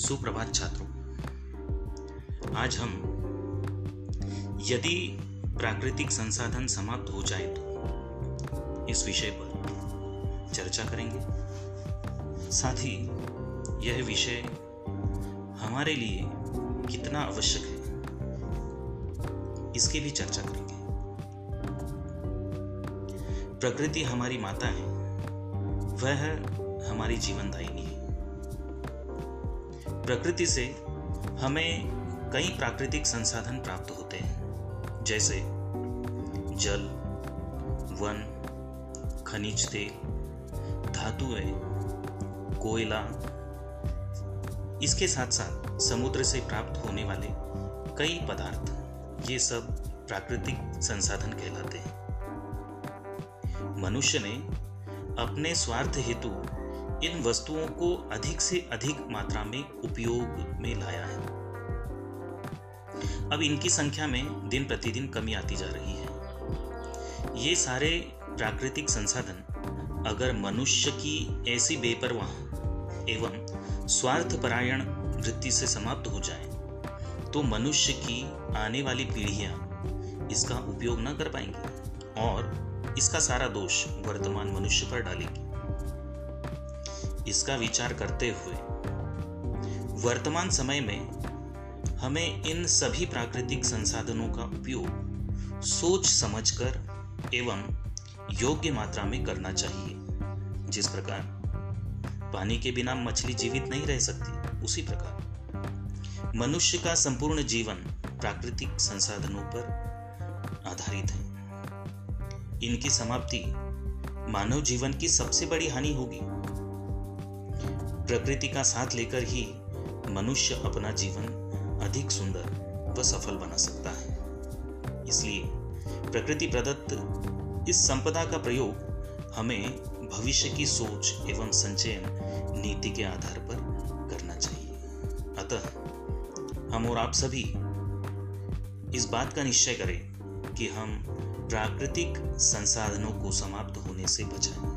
सुप्रभात छात्रों। आज हम यदि प्राकृतिक संसाधन समाप्त हो जाए तो इस विषय पर चर्चा करेंगे। साथ ही यह विषय हमारे लिए कितना आवश्यक है, इसकी भी चर्चा करेंगे। प्रकृति हमारी माता है, वह हमारी जीवनदायिनी है। प्रकृति से हमें कई प्राकृतिक संसाधन प्राप्त होते हैं। जैसे जल, वन, खनिज तेल धातुएँ कोयला। इसके साथ साथ समुद्र से प्राप्त होने वाले कई पदार्थ, ये सब प्राकृतिक संसाधन कहलाते हैं। मनुष्य ने अपने स्वार्थ हेतु इन वस्तुओं को अधिक से अधिक मात्रा में उपयोग में लाया है। अब इनकी संख्या में दिन प्रतिदिन कमी आती जा रही है। ये सारे प्राकृतिक संसाधन अगर मनुष्य की ऐसी बेपरवाह एवं स्वार्थपरायण वृत्ति से समाप्त हो जाए तो मनुष्य की आने वाली पीढ़ियाँ इसका उपयोग न कर पाएँगी और इसका सारा दोष वर्तमान मनुष्य पर डालेगी। इसका विचार करते हुए। वर्तमान समय में हमें इन सभी प्राकृतिक संसाधनों का उपयोग सोच समझकर एवं योग्य मात्रा में करना चाहिए। जिस प्रकार पानी के बिना मछली जीवित नहीं रह सकती, उसी प्रकार। मनुष्य का संपूर्ण जीवन प्राकृतिक संसाधनों पर आधारित है। इनकी समाप्ति मानव जीवन की सबसे बड़ी हानि होगी। प्रकृति का साथ लेकर ही मनुष्य अपना जीवन अधिक सुंदर व सफल बना सकता है। इसलिए प्रकृति प्रदत्त इस संपदा का प्रयोग हमें भविष्य की सोच एवं संचयन नीति के आधार पर करना चाहिए। अतः हम और आप सभी इस बात का निश्चय करें कि हम प्राकृतिक संसाधनों को समाप्त होने से बचाएँ।